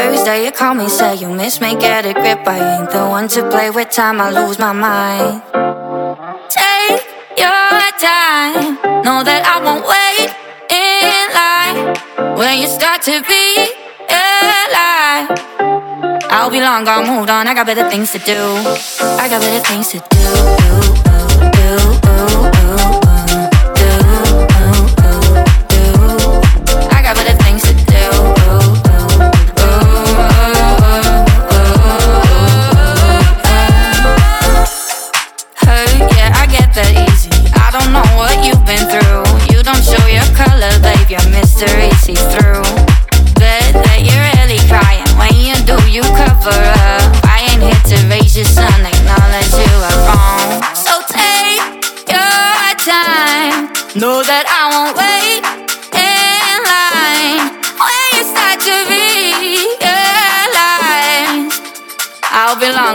Thursday you call me, say you miss me, get a grip. I ain't the one to play with time, I lose my mind. Take your time, know that I won't wait in line. When you start to be alive, I'll be long gone, moved on. I got better things to do. I got better things to do. do, do. mystery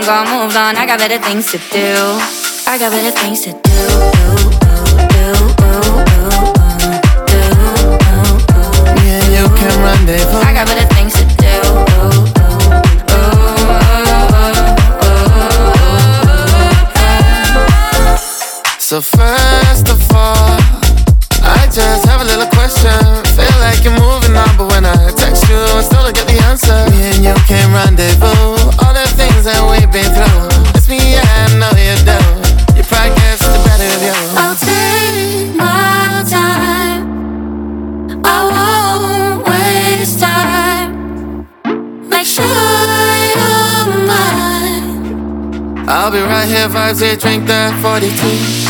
Gone, moved on. I got better things to do. I got better things to do. Yeah, rendezvous. I got better vibes here, drink that 42.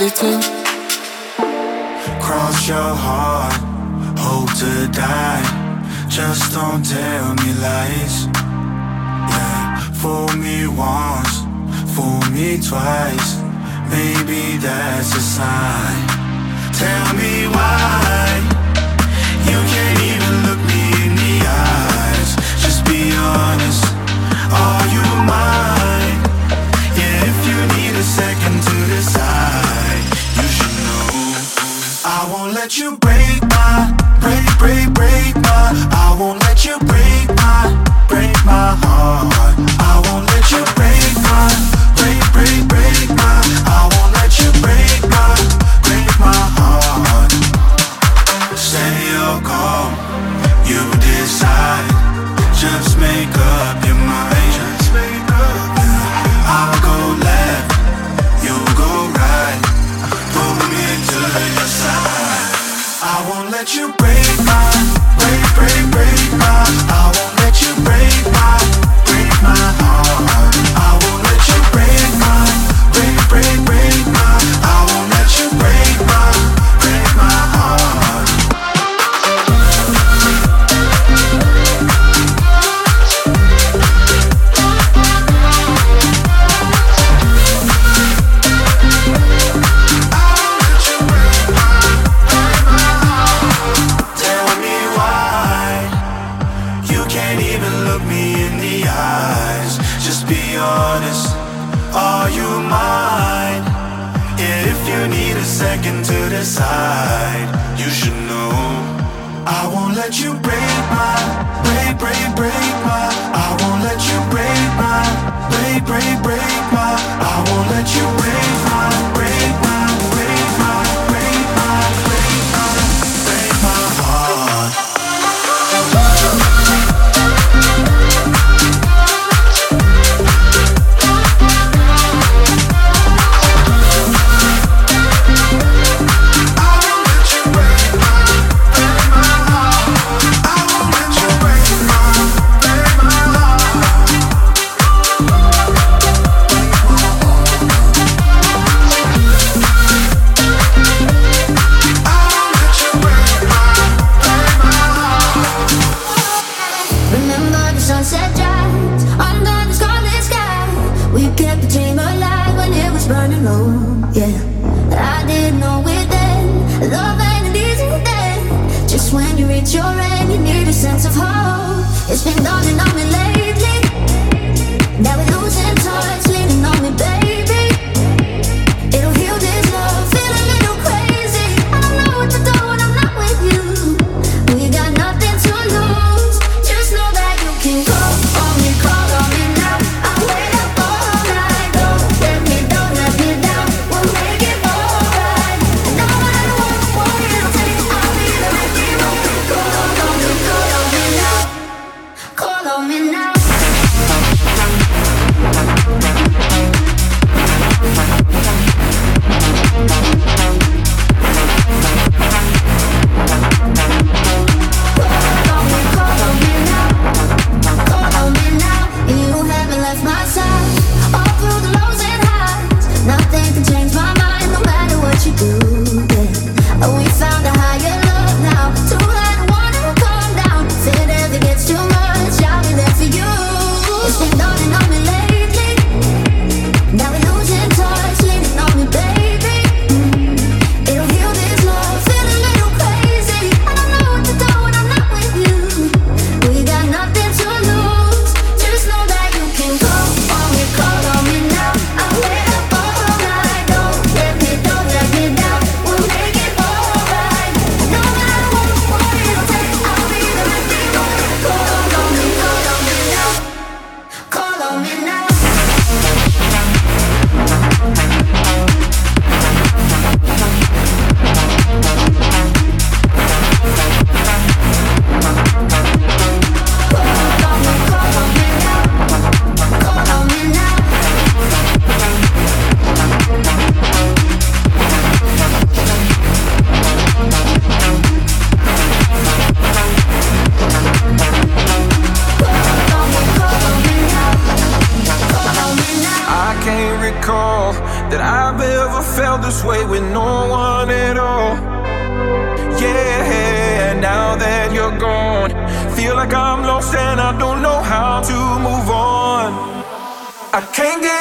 That 42. Cross your heart, hope to die. Just don't tell me lies. Yeah, fool me once, fool me twice. Maybe that's a sign. Tell me why you can't even look me in the eyes. Just be honest. Are you mine? Yeah, if you need a second let you break my, break, break, break my. I won't let you break my, break my heart.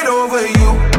over you.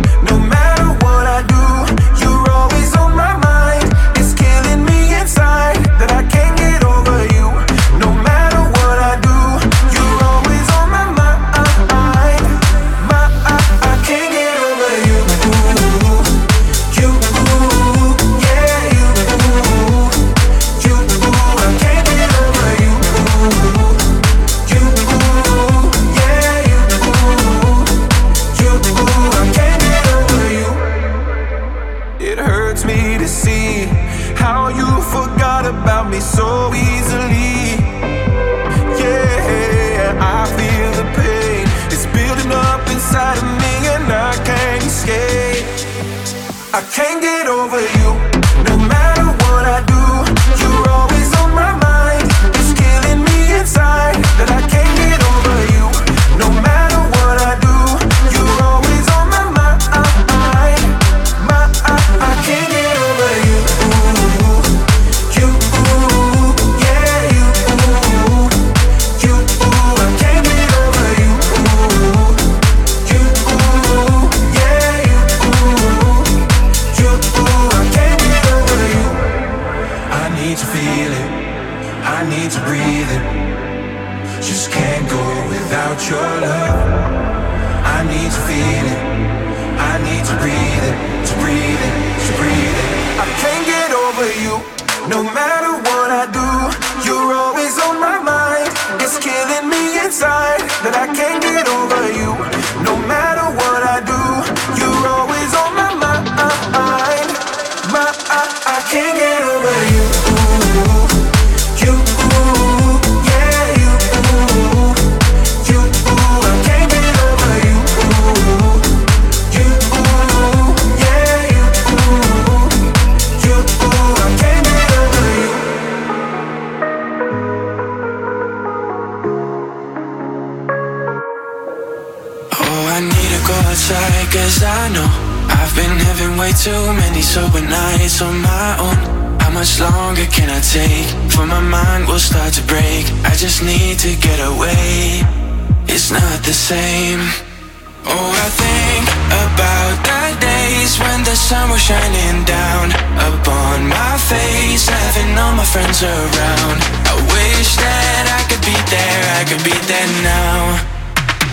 need to get away. It's not the same. Oh, I think about the days when the sun was shining down upon my face, having all my friends around. I wish that I could be there, I could be there now.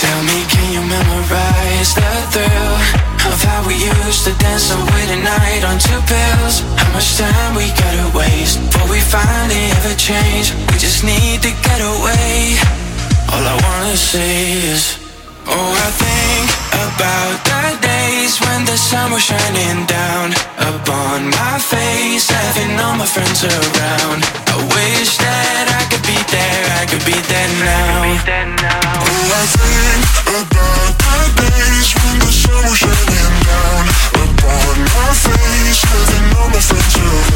Tell me, can you memorize the thrill of how we used to dance away the night on two pills? How much time we gotta waste before we finally ever change? We just need to get away. All I wanna say is, oh, I think about days when the sun was shining down upon my face, having all my friends around. I wish that I could be there, I could be there now. Oh, I think about the days when the sun was shining down upon my face, having all my friends around.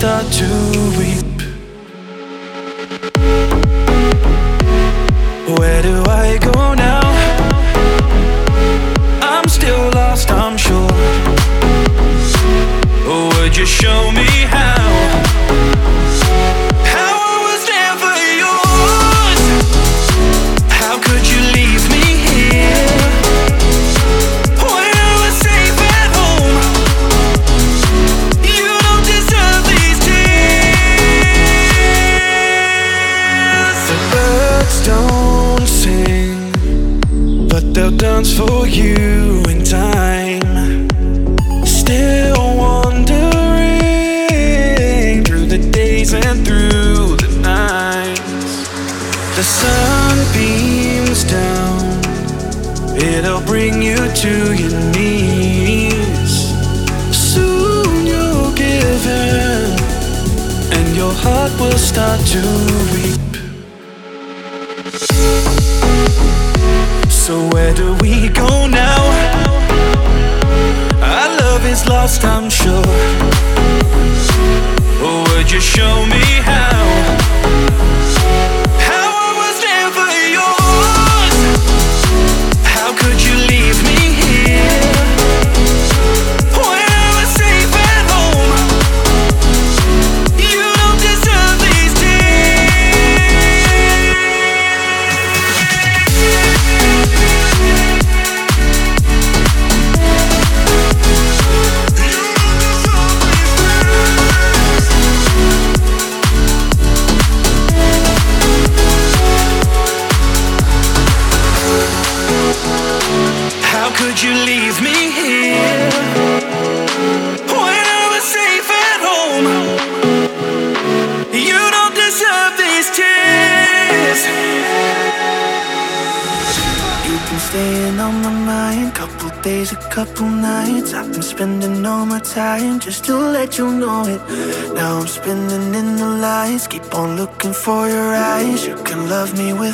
Start show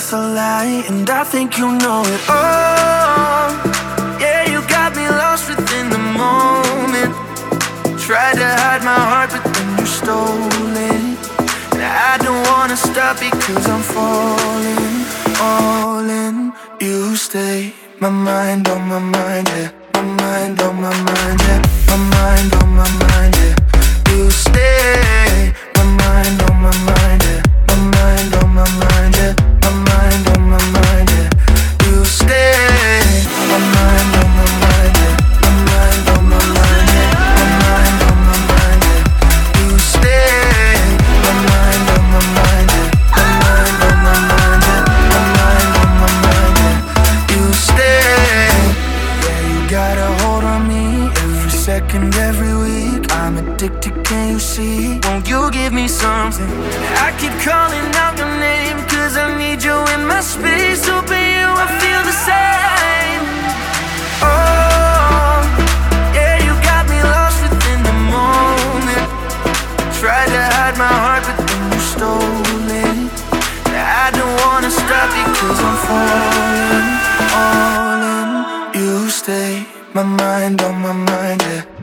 beautiful lie, and I think you know it. And every week. I'm addicted, can you see? Won't you give me something? I keep calling out your name, cause I need you in my space. Open you, I feel the same. Oh, yeah, you got me lost within the moment. Tried to hide my heart, but then you stole it. I don't wanna stop you, cause I'm falling. All in, you stay my mind on my mind, yeah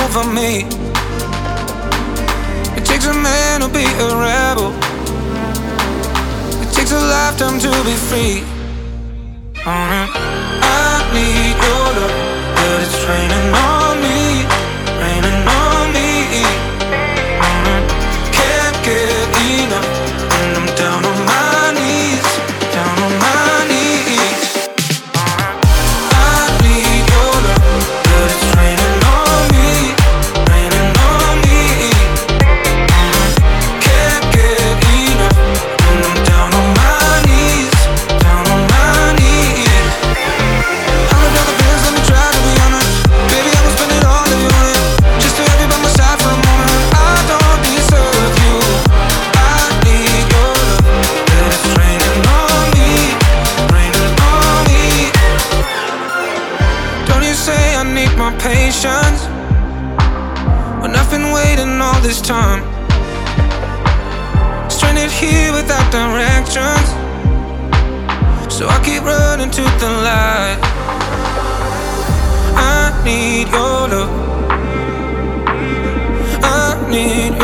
over me. It takes a man to be a rebel. It takes a lifetime to be free. Mm-hmm. I need your love, but it's raining on. get here without directions. So I keep running to the light. I need your love. I need